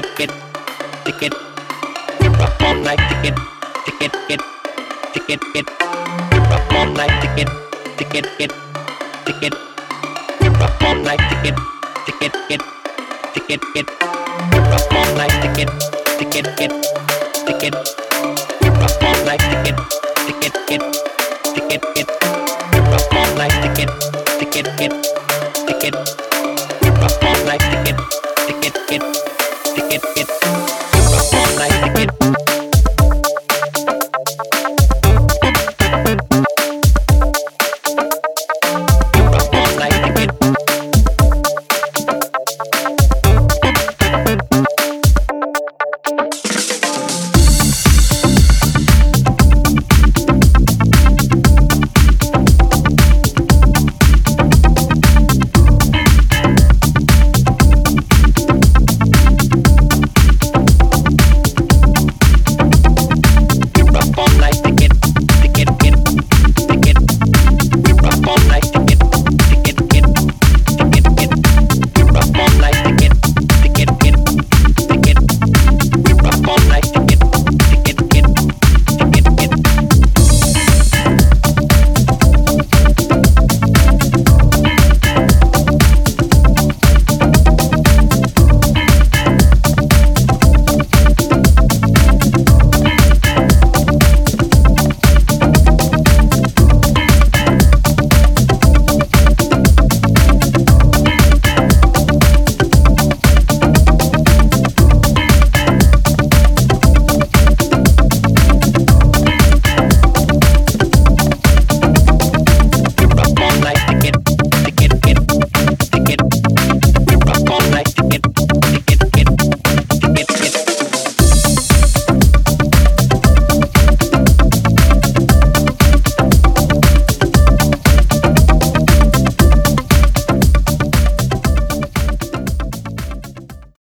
ticket, get, ticket. You're up all night, ticket, ticket, get, ticket, get. You're up all night, ticket, ticket, get, ticket. You're up all night, ticket, ticket, get, ticket, get. You're up all night, ticket, ticket, get, ticket. You're up all night, ticket, ticket, get, ticket, get. You're up all night, ticket, ticket, get, ticket. You're up all night, ticket it, it, it.